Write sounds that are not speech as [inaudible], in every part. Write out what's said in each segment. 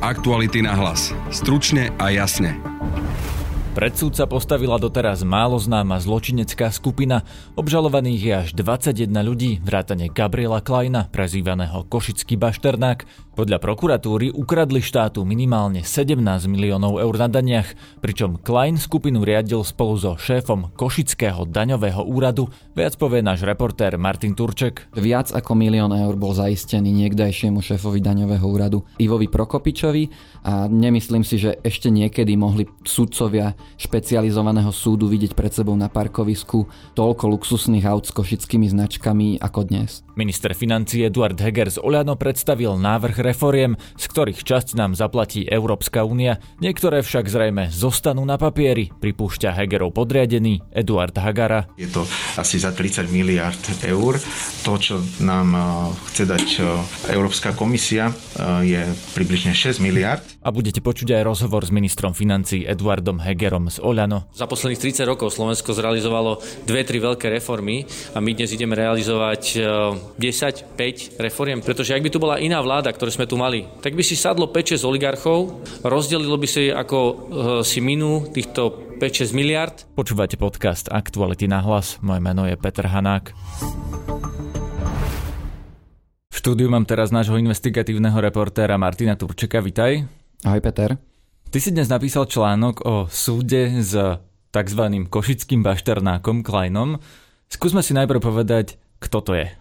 Aktuality na hlas. Stručne a jasne. Pred súd sa postavila doteraz málo známa zločinecká skupina. Obžalovaných je až 21 ľudí, vrátane Gabriela Kleina, prezývaného Košický bašternák. Podľa prokuratúry ukradli štátu minimálne 17 miliónov eur na daniach, pričom Klein skupinu riadil spolu so šéfom Košického daňového úradu. Viac povie náš reportér Martin Turček. Viac ako milión eur bol zaistený niekdajšiemu šéfovi daňového úradu Ivovi Prokopičovi a nemyslím si, že ešte niekedy mohli sudcovia špecializovaného súdu vidieť pred sebou na parkovisku toľko luxusných aut s košickými značkami ako dnes. Minister financí Eduard Heger z Oľano predstavil návrh reforiem, z ktorých časť nám zaplatí Európska únia, niektoré však zrejme zostanú na papieri, pripúšťa Hegerov podriadený Eduard Hagara. Je to asi za 30 miliard eur. To, čo nám eh, chce dať eh, Európska komisia, eh, je približne 6 miliard. A budete počuť aj rozhovor s ministrom financí Eduardom Hegerom z Oľano. Za posledných 30 rokov Slovensko zrealizovalo dve, tri veľké reformy a my dnes ideme realizovať 10, 5 reforiem, pretože ak by tu bola iná vláda, ktorú sme tu mali, tak by si sadlo 5-6 oligarchov, rozdelilo by si, ako uh, si minú týchto 5-6 miliard. Počúvate podcast Aktuality na hlas. Moje meno je Peter Hanák. V štúdiu mám teraz nášho investigatívneho reportéra Martina Turčeka. Vitaj. Ahoj Peter. Ty si dnes napísal článok o súde s tzv. košickým bašternákom Kleinom. Skúsme si najprv povedať, kto to je.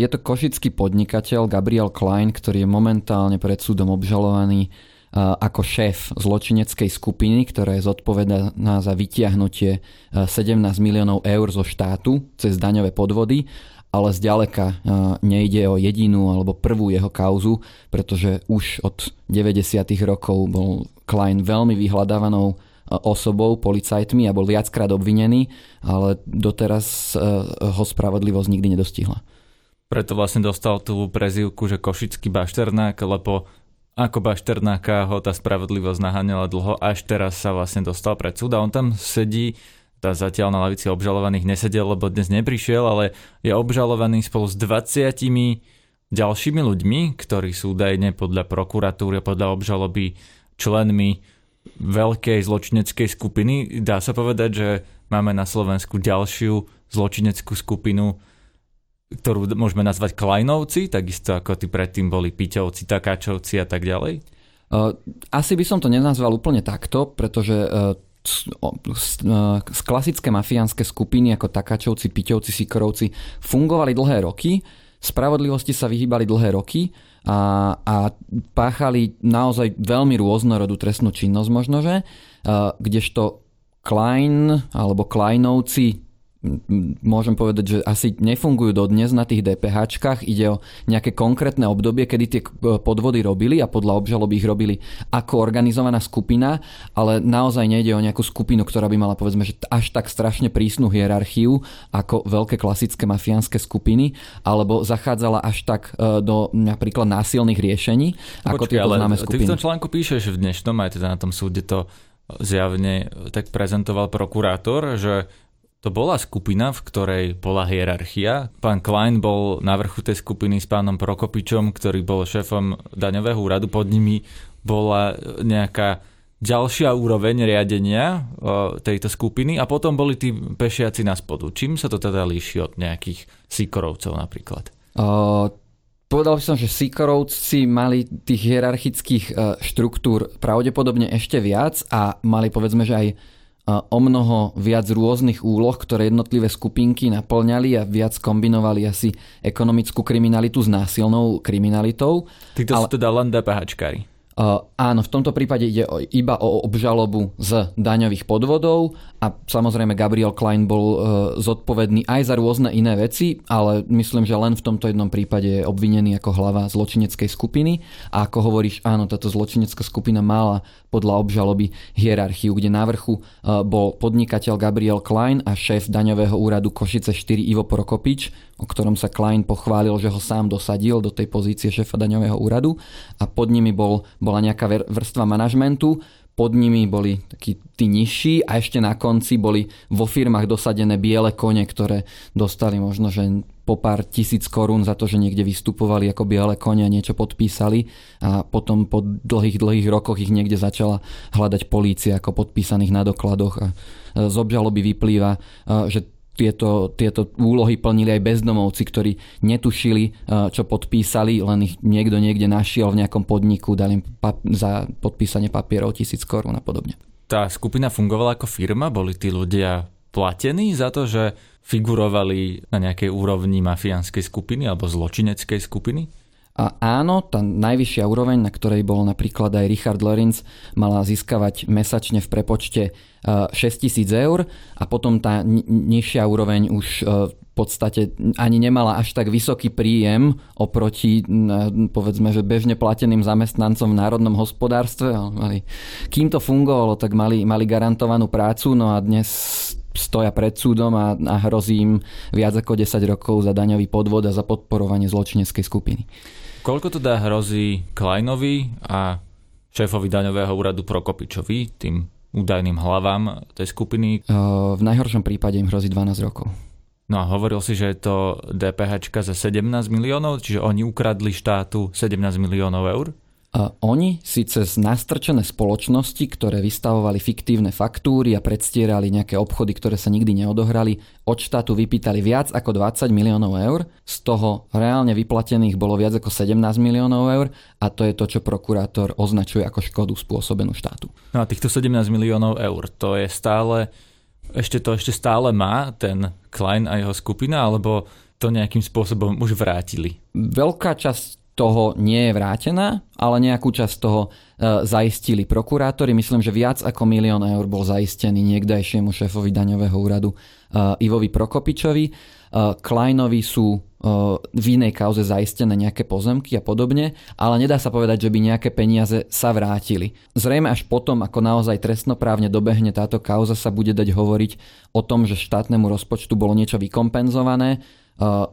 Je to košický podnikateľ Gabriel Klein, ktorý je momentálne pred súdom obžalovaný ako šéf zločineckej skupiny, ktorá je zodpovedná za vytiahnutie 17 miliónov eur zo štátu cez daňové podvody, ale zďaleka nejde o jedinú alebo prvú jeho kauzu, pretože už od 90. rokov bol Klein veľmi vyhľadávanou osobou, policajtmi a bol viackrát obvinený, ale doteraz ho spravodlivosť nikdy nedostihla. Preto vlastne dostal tú prezývku, že Košický bašternák, lebo ako bašternáka ho tá spravodlivosť naháňala dlho, až teraz sa vlastne dostal pred súd a on tam sedí, tá zatiaľ na lavici obžalovaných nesedel, lebo dnes neprišiel, ale je obžalovaný spolu s 20 ďalšími ľuďmi, ktorí sú údajne podľa prokuratúry a podľa obžaloby členmi veľkej zločineckej skupiny. Dá sa povedať, že máme na Slovensku ďalšiu zločineckú skupinu, ktorú môžeme nazvať Klajnovci, takisto ako tí predtým boli Piťovci, Takáčovci a tak ďalej? Asi by som to nenazval úplne takto, pretože z klasické mafiánske skupiny ako Takáčovci, Piťovci, Sikorovci fungovali dlhé roky, spravodlivosti sa vyhýbali dlhé roky a, a páchali naozaj veľmi rôznorodú trestnú činnosť možnože, kdežto Klein alebo Kleinovci môžem povedať, že asi nefungujú dodnes na tých DPHčkách. Ide o nejaké konkrétne obdobie, kedy tie podvody robili a podľa obžaloby ich robili ako organizovaná skupina, ale naozaj nejde o nejakú skupinu, ktorá by mala povedzme, že až tak strašne prísnu hierarchiu ako veľké klasické mafiánske skupiny, alebo zachádzala až tak e, do napríklad násilných riešení, ako Počkej, tieto známe skupiny. Ty v tom článku píšeš v dnešnom, aj teda na tom súde to zjavne tak prezentoval prokurátor, že to bola skupina, v ktorej bola hierarchia. Pán Klein bol na vrchu tej skupiny s pánom Prokopičom, ktorý bol šéfom daňového úradu. Pod nimi bola nejaká ďalšia úroveň riadenia tejto skupiny a potom boli tí pešiaci na spodu. Čím sa to teda líši od nejakých Sikorovcov napríklad? Uh, povedal by som, že Sikorovci mali tých hierarchických e, štruktúr pravdepodobne ešte viac a mali povedzme, že aj o mnoho viac rôznych úloh, ktoré jednotlivé skupinky naplňali a viac kombinovali asi ekonomickú kriminalitu s násilnou kriminalitou. Títo Ale... sú teda len DPHčkári. Áno, v tomto prípade ide o, iba o obžalobu z daňových podvodov a samozrejme Gabriel Klein bol uh, zodpovedný aj za rôzne iné veci, ale myslím, že len v tomto jednom prípade je obvinený ako hlava zločineckej skupiny. A ako hovoríš, áno, táto zločinecká skupina mala podľa obžaloby hierarchiu, kde na vrchu uh, bol podnikateľ Gabriel Klein a šéf daňového úradu Košice 4 Ivo Prokopič, o ktorom sa Klein pochválil, že ho sám dosadil do tej pozície šéfa daňového úradu. A pod nimi bol, bola nejaká vrstva manažmentu, pod nimi boli takí tí nižší a ešte na konci boli vo firmách dosadené biele kone, ktoré dostali možno, že po pár tisíc korún za to, že niekde vystupovali ako biele konia, niečo podpísali. A potom po dlhých, dlhých rokoch ich niekde začala hľadať polícia ako podpísaných na dokladoch a z obžaloby vyplýva, že tieto, tieto úlohy plnili aj bezdomovci, ktorí netušili, čo podpísali, len ich niekto niekde našiel v nejakom podniku, dali im pap- za podpísanie papierov tisíc korún a podobne. Tá skupina fungovala ako firma? Boli tí ľudia platení za to, že figurovali na nejakej úrovni mafiánskej skupiny alebo zločineckej skupiny? A áno, tá najvyššia úroveň, na ktorej bol napríklad aj Richard Lorenz, mala získavať mesačne v prepočte 6000 e, eur a potom tá nižšia úroveň už e, v podstate ani nemala až tak vysoký príjem oproti povedzme, že bežne plateným zamestnancom v národnom hospodárstve. Kým to fungovalo, tak mali, mali garantovanú prácu, no a dnes stoja pred súdom a, a hrozí im viac ako 10 rokov za daňový podvod a za podporovanie zločineckej skupiny. Koľko to dá hrozí Kleinovi a šéfovi daňového úradu Prokopičovi, tým údajným hlavám tej skupiny? V najhoršom prípade im hrozí 12 rokov. No a hovoril si, že je to DPH za 17 miliónov, čiže oni ukradli štátu 17 miliónov eur? Oni si cez nastrčené spoločnosti, ktoré vystavovali fiktívne faktúry a predstierali nejaké obchody, ktoré sa nikdy neodohrali, od štátu vypýtali viac ako 20 miliónov eur, z toho reálne vyplatených bolo viac ako 17 miliónov eur a to je to, čo prokurátor označuje ako škodu spôsobenú štátu. No a týchto 17 miliónov eur, to je stále, ešte to ešte stále má ten Klein a jeho skupina, alebo to nejakým spôsobom už vrátili? Veľká časť toho nie je vrátená, ale nejakú časť toho e, zaistili prokurátori. Myslím, že viac ako milión eur bol zaistený niekdajšiemu šéfovi daňového úradu e, Ivovi Prokopičovi. E, Kleinovi sú e, v inej kauze zaistené nejaké pozemky a podobne, ale nedá sa povedať, že by nejaké peniaze sa vrátili. Zrejme až potom, ako naozaj trestnoprávne dobehne táto kauza, sa bude dať hovoriť o tom, že štátnemu rozpočtu bolo niečo vykompenzované,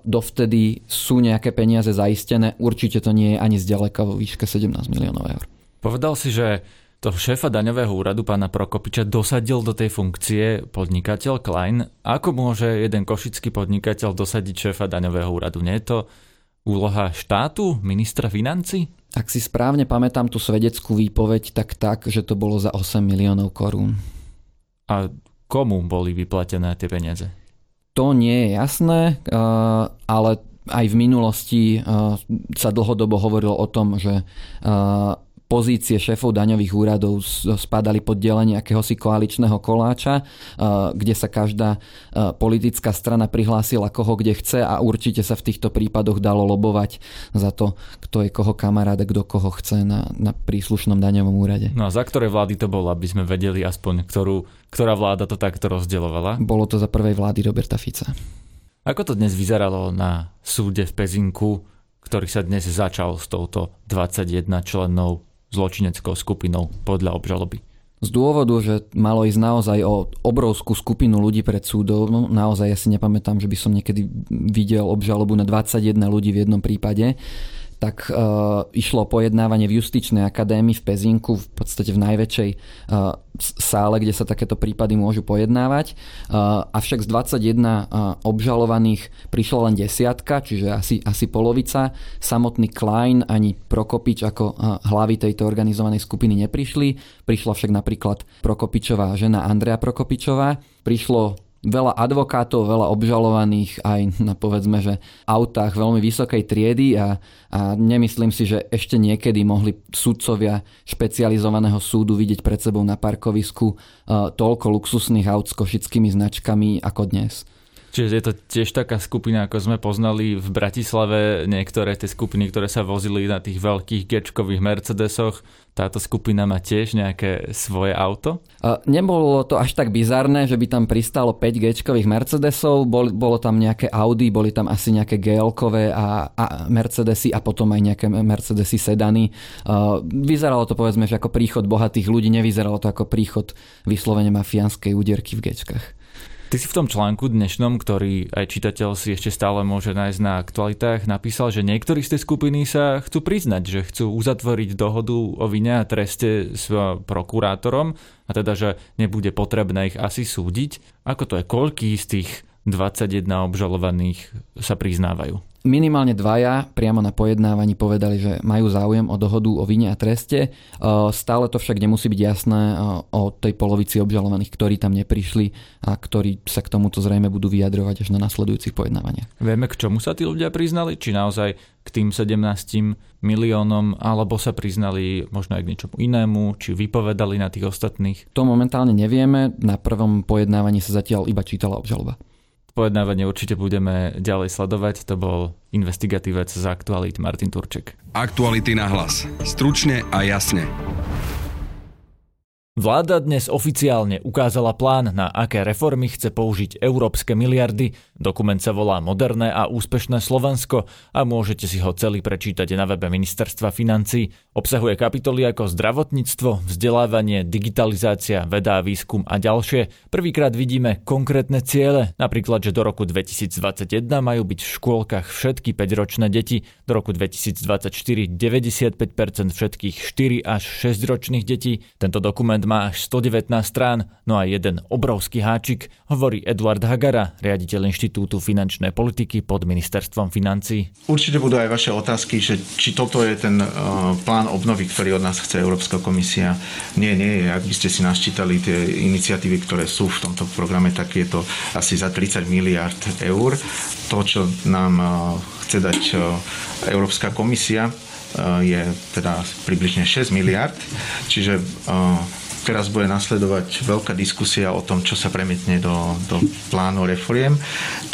dovtedy sú nejaké peniaze zaistené, určite to nie je ani zďaleka vo výške 17 miliónov eur. Povedal si, že to šéfa daňového úradu pána Prokopiča dosadil do tej funkcie podnikateľ Klein. Ako môže jeden košický podnikateľ dosadiť šéfa daňového úradu? Nie je to úloha štátu, ministra financí? Ak si správne pamätám tú svedeckú výpoveď, tak tak, že to bolo za 8 miliónov korún. A komu boli vyplatené tie peniaze? To nie je jasné, eh, ale aj v minulosti eh, sa dlhodobo hovorilo o tom, že eh, pozície šéfov daňových úradov spadali pod delenie akéhosi koaličného koláča, kde sa každá politická strana prihlásila koho kde chce a určite sa v týchto prípadoch dalo lobovať za to, kto je koho kamarát a kto koho chce na, na príslušnom daňovom úrade. No a za ktoré vlády to bolo, aby sme vedeli aspoň, ktorú, ktorá vláda to takto rozdeľovala? Bolo to za prvej vlády Roberta Fica. Ako to dnes vyzeralo na súde v Pezinku, ktorý sa dnes začal s touto 21 člennou zločineckou skupinou podľa obžaloby. Z dôvodu, že malo ísť naozaj o obrovskú skupinu ľudí pred súdom, no naozaj ja si nepamätám, že by som niekedy videl obžalobu na 21 ľudí v jednom prípade, tak uh, išlo pojednávanie v justičnej akadémii v Pezinku, v podstate v najväčšej uh, sále, kde sa takéto prípady môžu pojednávať. Uh, avšak z 21 uh, obžalovaných prišla len desiatka, čiže asi, asi polovica. Samotný Klein ani Prokopič ako uh, hlavy tejto organizovanej skupiny neprišli. Prišla však napríklad Prokopičová žena Andrea Prokopičová. Prišlo veľa advokátov, veľa obžalovaných aj na povedzme, že autách veľmi vysokej triedy a, a nemyslím si, že ešte niekedy mohli sudcovia špecializovaného súdu vidieť pred sebou na parkovisku uh, toľko luxusných aut s košickými značkami ako dnes. Čiže je to tiež taká skupina, ako sme poznali v Bratislave, niektoré tie skupiny, ktoré sa vozili na tých veľkých gečkových Mercedesoch. Táto skupina má tiež nejaké svoje auto? Nebolo to až tak bizarné, že by tam pristalo 5 gečkových Mercedesov, bol, bolo tam nejaké Audi, boli tam asi nejaké GL-kové a, a Mercedesy a potom aj nejaké Mercedesy sedany. Vyzeralo to povedzme, že ako príchod bohatých ľudí, nevyzeralo to ako príchod vyslovene mafiánskej úderky v gečkách. Ty si v tom článku dnešnom, ktorý aj čitateľ si ešte stále môže nájsť na aktualitách, napísal, že niektorí z tej skupiny sa chcú priznať, že chcú uzatvoriť dohodu o vine a treste s prokurátorom a teda, že nebude potrebné ich asi súdiť. Ako to je? Koľký z tých 21 obžalovaných sa priznávajú. Minimálne dvaja priamo na pojednávaní povedali, že majú záujem o dohodu o vine a treste. E, stále to však nemusí byť jasné e, o tej polovici obžalovaných, ktorí tam neprišli a ktorí sa k tomuto zrejme budú vyjadrovať až na nasledujúcich pojednávaniach. Vieme, k čomu sa tí ľudia priznali? Či naozaj k tým 17 miliónom, alebo sa priznali možno aj k niečomu inému, či vypovedali na tých ostatných? To momentálne nevieme. Na prvom pojednávaní sa zatiaľ iba čítala obžaloba. Pojednávanie určite budeme ďalej sledovať. To bol investigatívec z Aktualit Martin Turček. Aktuality na hlas. Stručne a jasne. Vláda dnes oficiálne ukázala plán, na aké reformy chce použiť európske miliardy. Dokument sa volá Moderné a úspešné Slovensko a môžete si ho celý prečítať na webe Ministerstva financí. Obsahuje kapitoly ako zdravotníctvo, vzdelávanie, digitalizácia, veda a výskum a ďalšie. Prvýkrát vidíme konkrétne ciele, napríklad, že do roku 2021 majú byť v škôlkach všetky 5-ročné deti, do roku 2024 95% všetkých 4 až 6 ročných detí. Tento dokument má až 119 strán, no a jeden obrovský háčik, hovorí Eduard Hagara, riaditeľ Inštitútu finančnej politiky pod ministerstvom financí. Určite budú aj vaše otázky, že či toto je ten uh, plán obnovy, ktorý od nás chce Európska komisia. Nie, nie. Ak by ste si naščítali tie iniciatívy, ktoré sú v tomto programe, tak je to asi za 30 miliard eur. To, čo nám uh, chce dať uh, Európska komisia, je teda približne 6 miliard, čiže Teraz bude nasledovať veľká diskusia o tom, čo sa premietne do, do plánu reforiem.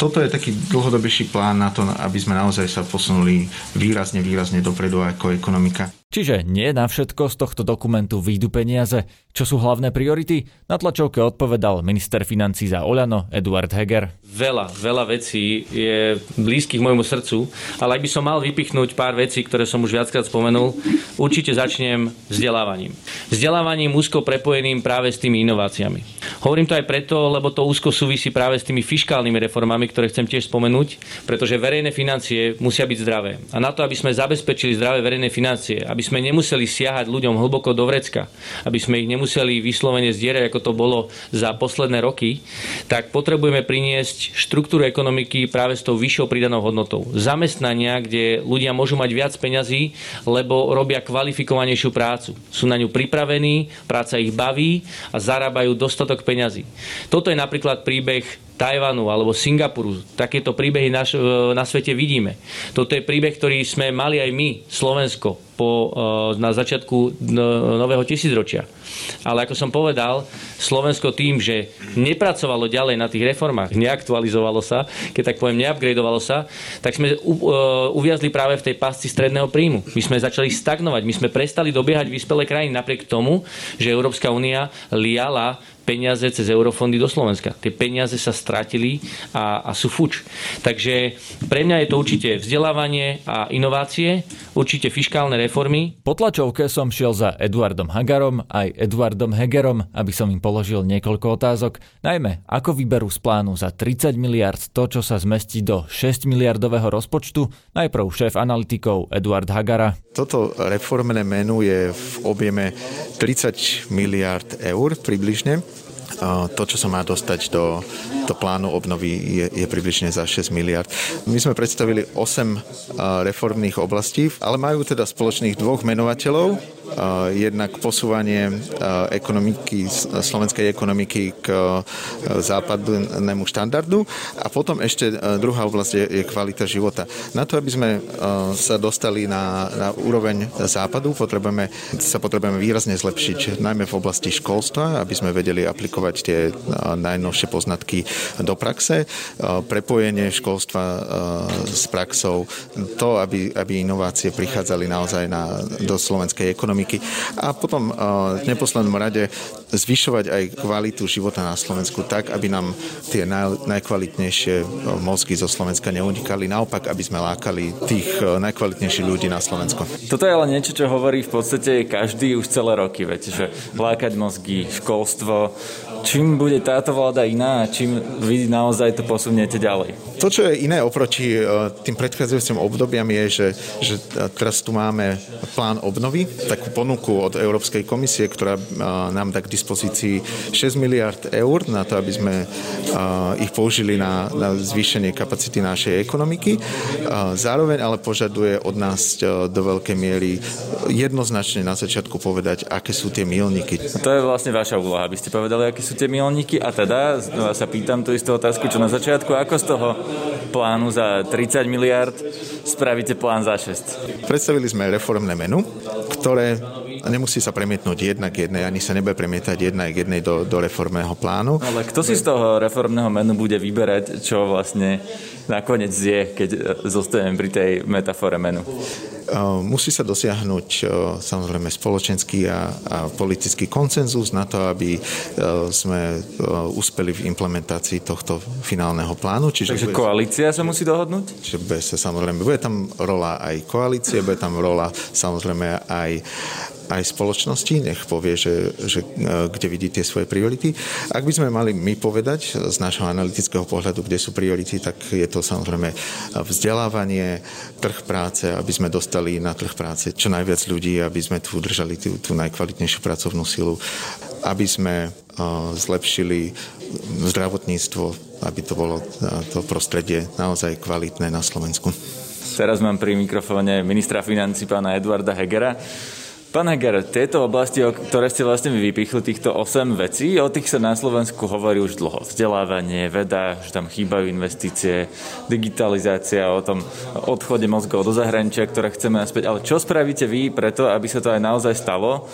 Toto je taký dlhodobejší plán na to, aby sme naozaj sa posunuli výrazne, výrazne dopredu ako ekonomika. Čiže nie na všetko z tohto dokumentu výjdu peniaze. Čo sú hlavné priority? Na tlačovke odpovedal minister financí za Oľano Eduard Heger. Veľa, veľa vecí je blízkych môjmu srdcu, ale ak by som mal vypichnúť pár vecí, ktoré som už viackrát spomenul, určite začnem vzdelávaním. Vzdelávaním úzko prepojeným práve s tými inováciami. Hovorím to aj preto, lebo to úzko súvisí práve s tými fiskálnymi reformami, ktoré chcem tiež spomenúť, pretože verejné financie musia byť zdravé. A na to, aby sme zabezpečili zdravé verejné financie, aby sme nemuseli siahať ľuďom hlboko do vrecka, aby sme ich nemuseli vyslovene zdierať, ako to bolo za posledné roky, tak potrebujeme priniesť štruktúru ekonomiky práve s tou vyššou pridanou hodnotou. Zamestnania, kde ľudia môžu mať viac peňazí, lebo robia kvalifikovanejšiu prácu. Sú na ňu pripravení, práca ich baví a zarábajú dostatok peňazí. Toto je napríklad príbeh Tajvanu alebo Singapuru. Takéto príbehy na, na svete vidíme. Toto je príbeh, ktorý sme mali aj my, Slovensko, po, e, na začiatku nového tisícročia. Ale ako som povedal, Slovensko tým, že nepracovalo ďalej na tých reformách, neaktualizovalo sa, keď tak poviem, neupgradeovalo sa, tak sme uviazli práve v tej pasci stredného príjmu. My sme začali stagnovať, my sme prestali dobiehať vyspelé krajiny napriek tomu, že Európska únia liala peniaze cez eurofondy do Slovenska. Tie peniaze sa stratili a, a sú fuč. Takže pre mňa je to určite vzdelávanie a inovácie, určite fiskálne reformy. Po tlačovke som šiel za Eduardom Hagarom aj Eduardom Hegerom, aby som im položil niekoľko otázok. Najmä, ako vyberú z plánu za 30 miliard to, čo sa zmestí do 6 miliardového rozpočtu? Najprv šéf analytikov Eduard Hagara. Toto reformné menu je v objeme 30 miliard eur približne to, čo sa má dostať do, do plánu obnovy, je, je približne za 6 miliard. My sme predstavili 8 reformných oblastí, ale majú teda spoločných dvoch menovateľov, jednak posúvanie ekonomiky, slovenskej ekonomiky k západnému štandardu. A potom ešte druhá oblasť je, je kvalita života. Na to, aby sme sa dostali na, na úroveň západu, potrebujeme, sa potrebujeme výrazne zlepšiť, najmä v oblasti školstva, aby sme vedeli aplikovať tie najnovšie poznatky do praxe, prepojenie školstva s praxou, to, aby, aby inovácie prichádzali naozaj na, do slovenskej ekonomiky ekonomiky a potom eh, v neposlednom rade zvyšovať aj kvalitu života na Slovensku tak, aby nám tie naj, najkvalitnejšie eh, mozgy zo Slovenska neunikali, naopak, aby sme lákali tých eh, najkvalitnejších ľudí na Slovensko. Toto je ale niečo, čo hovorí v podstate každý už celé roky, veď, že lákať mozgy, školstvo. Čím bude táto vláda iná a čím vy naozaj to posuniete ďalej? To, čo je iné oproti tým predchádzajúcim obdobiam je, že, že teraz tu máme plán obnovy, takú ponuku od Európskej komisie, ktorá nám dá k dispozícii 6 miliard eur na to, aby sme ich použili na, na zvýšenie kapacity našej ekonomiky. Zároveň ale požaduje od nás do veľkej miery jednoznačne na začiatku povedať, aké sú tie milníky. A to je vlastne vaša úloha, aby ste povedali, aké sú tie milníky a teda sa pýtam tú istú otázku, čo na začiatku, ako z toho plánu za 30 miliard spravíte plán za 6? Predstavili sme reformné menu, ktoré nemusí sa premietnúť jednak jednej, ani sa nebude premietať jedna k jednej do, do reformného plánu. Ale kto si z toho reformného menu bude vyberať, čo vlastne nakoniec je, keď zostaneme pri tej metafore menu? Musí sa dosiahnuť samozrejme spoločenský a, a politický koncenzus na to, aby sme uspeli v implementácii tohto finálneho plánu. Čiže Takže bude, koalícia sa musí dohodnúť? Čiže bude sa samozrejme, bude tam rola aj koalície, bude tam rola samozrejme aj aj spoločnosti, nech povie, že, že e, kde vidí tie svoje priority. Ak by sme mali my povedať z nášho analytického pohľadu, kde sú priority, tak je to samozrejme vzdelávanie, trh práce, aby sme dostali na trh práce čo najviac ľudí, aby sme tu udržali tú, tú najkvalitnejšiu pracovnú silu, aby sme e, zlepšili zdravotníctvo, aby to bolo e, to prostredie naozaj kvalitné na Slovensku. Teraz mám pri mikrofóne ministra financí pána Eduarda Hegera. Pán Heger, tieto oblasti, o ktoré ste vlastne vypichli, týchto 8 vecí, o tých sa na Slovensku hovorí už dlho. Vzdelávanie, veda, že tam chýbajú investície, digitalizácia, o tom odchode mozgov do zahraničia, ktoré chceme naspäť. Ale čo spravíte vy preto, aby sa to aj naozaj stalo?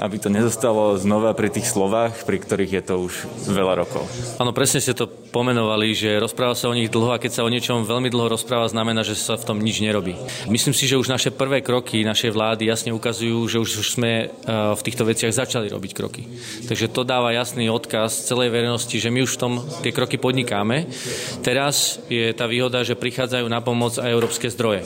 Aby to nezostalo znova pri tých slovách, pri ktorých je to už veľa rokov. Áno, presne ste to pomenovali, že rozpráva sa o nich dlho a keď sa o niečom veľmi dlho rozpráva, znamená, že sa v tom nič nerobí. Myslím si, že už naše prvé kroky našej vlády jasne ukazujú, že už sme e, v týchto veciach začali robiť kroky. Takže to dáva jasný odkaz celej verejnosti, že my už v tom tie kroky podnikáme. Teraz je tá výhoda, že prichádzajú na pomoc aj európske zdroje.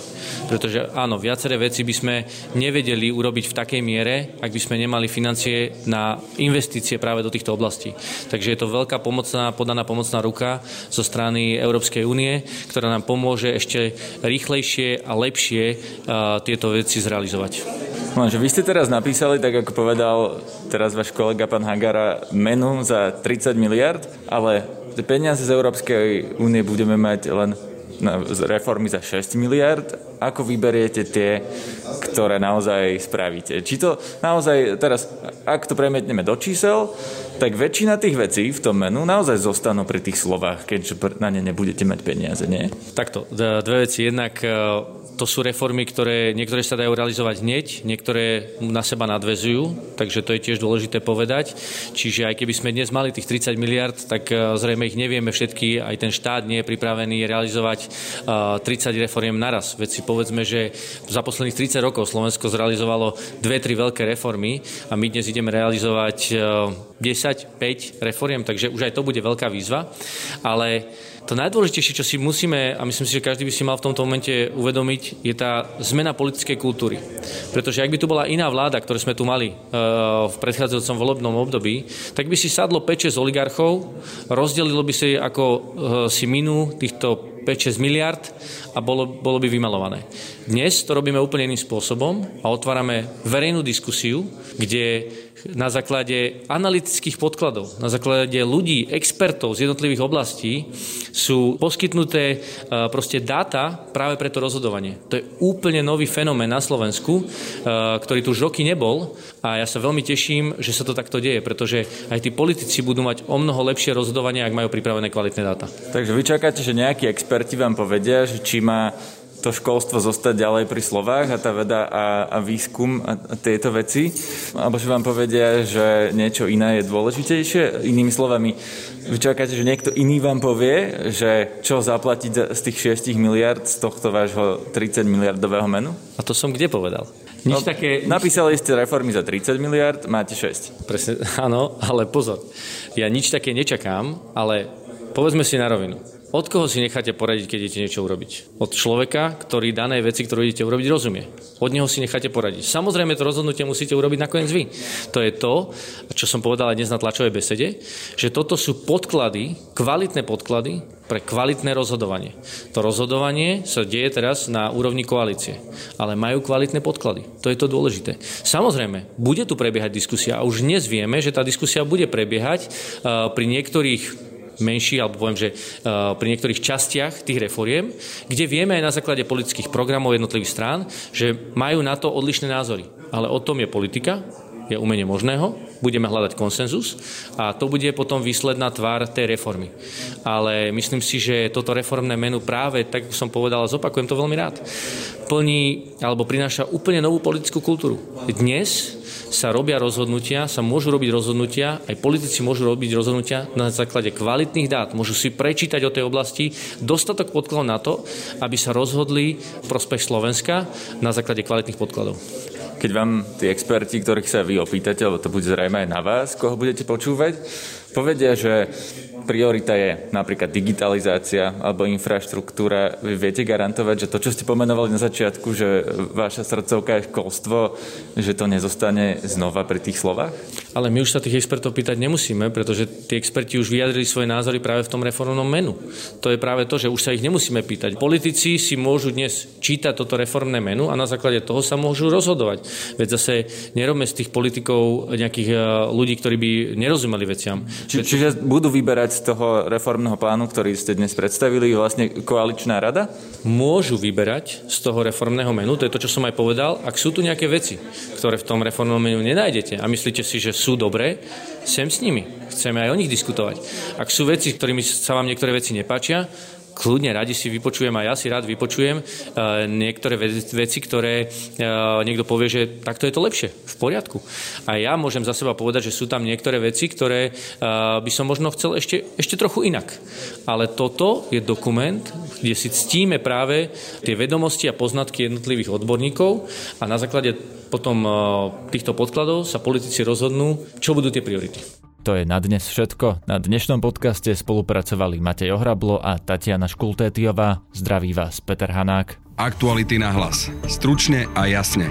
Pretože áno, viaceré veci by sme nevedeli urobiť v takej miere, ak by sme nemali mali financie na investície práve do týchto oblastí. Takže je to veľká pomocná, podaná pomocná ruka zo strany Európskej únie, ktorá nám pomôže ešte rýchlejšie a lepšie uh, tieto veci zrealizovať. No, vy ste teraz napísali, tak ako povedal teraz váš kolega pán Hagara, menu za 30 miliard, ale peniaze z Európskej únie budeme mať len reformy za 6 miliard. Ako vyberiete tie, ktoré naozaj spravíte? Či to naozaj, teraz, ak to premietneme do čísel, tak väčšina tých vecí v tom menu naozaj zostanú pri tých slovách, keďže na ne nebudete mať peniaze, nie? Takto, dve veci. Jednak to sú reformy, ktoré niektoré sa dajú realizovať hneď, niektoré na seba nadvezujú, takže to je tiež dôležité povedať. Čiže aj keby sme dnes mali tých 30 miliard, tak e, zrejme ich nevieme všetky, aj ten štát nie je pripravený realizovať 30 e, reforiem naraz. Veď si povedzme, že za posledných 30 rokov Slovensko zrealizovalo dve, tri veľké reformy a my dnes ideme realizovať 10, e, 5 reforiem, takže už aj to bude veľká výzva. Ale to najdôležitejšie, čo si musíme, a myslím si, že každý by si mal v tomto momente uvedomiť, je tá zmena politickej kultúry. Pretože ak by tu bola iná vláda, ktorú sme tu mali uh, v predchádzajúcom volebnom období, tak by si sadlo 5-6 oligarchov, rozdelilo by si, ako uh, si minú týchto 5-6 miliard a bolo, bolo by vymalované. Dnes to robíme úplne iným spôsobom a otvárame verejnú diskusiu, kde na základe analytických podkladov, na základe ľudí, expertov z jednotlivých oblastí sú poskytnuté e, proste dáta práve pre to rozhodovanie. To je úplne nový fenomén na Slovensku, e, ktorý tu už roky nebol a ja sa veľmi teším, že sa to takto deje, pretože aj tí politici budú mať o mnoho lepšie rozhodovanie, ak majú pripravené kvalitné dáta. Takže vy čakáte, že nejakí experti vám povedia, že či má to školstvo zostať ďalej pri slovách a tá veda a, a výskum a, a tieto veci, alebo že vám povedia, že niečo iné je dôležitejšie. Inými slovami, vy čakáte, že niekto iný vám povie, že čo zaplatiť z tých 6 miliard z tohto vášho 30 miliardového menu? A to som kde povedal? Nič no, také... Napísali ste reformy za 30 miliard, máte 6. Presne, [laughs] áno, ale pozor. Ja nič také nečakám, ale povedzme si na rovinu. Od koho si necháte poradiť, keď idete niečo urobiť? Od človeka, ktorý danej veci, ktorú idete urobiť, rozumie. Od neho si necháte poradiť. Samozrejme, to rozhodnutie musíte urobiť nakoniec vy. To je to, čo som povedal aj dnes na tlačovej besede, že toto sú podklady, kvalitné podklady, pre kvalitné rozhodovanie. To rozhodovanie sa deje teraz na úrovni koalície, ale majú kvalitné podklady. To je to dôležité. Samozrejme, bude tu prebiehať diskusia a už dnes vieme, že tá diskusia bude prebiehať pri niektorých menší, alebo poviem, že pri niektorých častiach tých reforiem, kde vieme aj na základe politických programov jednotlivých strán, že majú na to odlišné názory. Ale o tom je politika, je umenie možného, budeme hľadať konsenzus a to bude potom výsledná tvár tej reformy. Ale myslím si, že toto reformné menu práve, tak som povedal a zopakujem to veľmi rád, plní alebo prináša úplne novú politickú kultúru. Dnes sa robia rozhodnutia, sa môžu robiť rozhodnutia, aj politici môžu robiť rozhodnutia na základe kvalitných dát. Môžu si prečítať o tej oblasti dostatok podkladov na to, aby sa rozhodli prospech Slovenska na základe kvalitných podkladov keď vám tí experti, ktorých sa vy opýtate, lebo to bude zrejme aj na vás, koho budete počúvať, povedia, že priorita je napríklad digitalizácia alebo infraštruktúra. Vy viete garantovať, že to, čo ste pomenovali na začiatku, že vaša srdcovka je školstvo, že to nezostane znova pri tých slovách? Ale my už sa tých expertov pýtať nemusíme, pretože tí experti už vyjadrili svoje názory práve v tom reformnom menu. To je práve to, že už sa ich nemusíme pýtať. Politici si môžu dnes čítať toto reformné menu a na základe toho sa môžu rozhodovať. Veď zase nerobme z tých politikov nejakých eh, ľudí, ktorí by nerozumeli veciam. Či, čiže budú vyberať z toho reformného plánu, ktorý ste dnes predstavili, vlastne koaličná rada? Môžu vyberať z toho reformného menu, to je to, čo som aj povedal. Ak sú tu nejaké veci, ktoré v tom reformnom menu nenájdete a myslíte si, že sú dobré, sem s nimi. Chceme aj o nich diskutovať. Ak sú veci, ktorými sa vám niektoré veci nepáčia, kľudne radi si vypočujem a ja si rád vypočujem uh, niektoré veci, ktoré uh, niekto povie, že takto je to lepšie, v poriadku. A ja môžem za seba povedať, že sú tam niektoré veci, ktoré uh, by som možno chcel ešte, ešte trochu inak. Ale toto je dokument, kde si ctíme práve tie vedomosti a poznatky jednotlivých odborníkov a na základe potom týchto podkladov sa politici rozhodnú, čo budú tie priority. To je na dnes všetko. Na dnešnom podcaste spolupracovali Matej Ohrablo a Tatiana Škultétiová. Zdraví vás Peter Hanák. Aktuality na hlas. Stručne a jasne.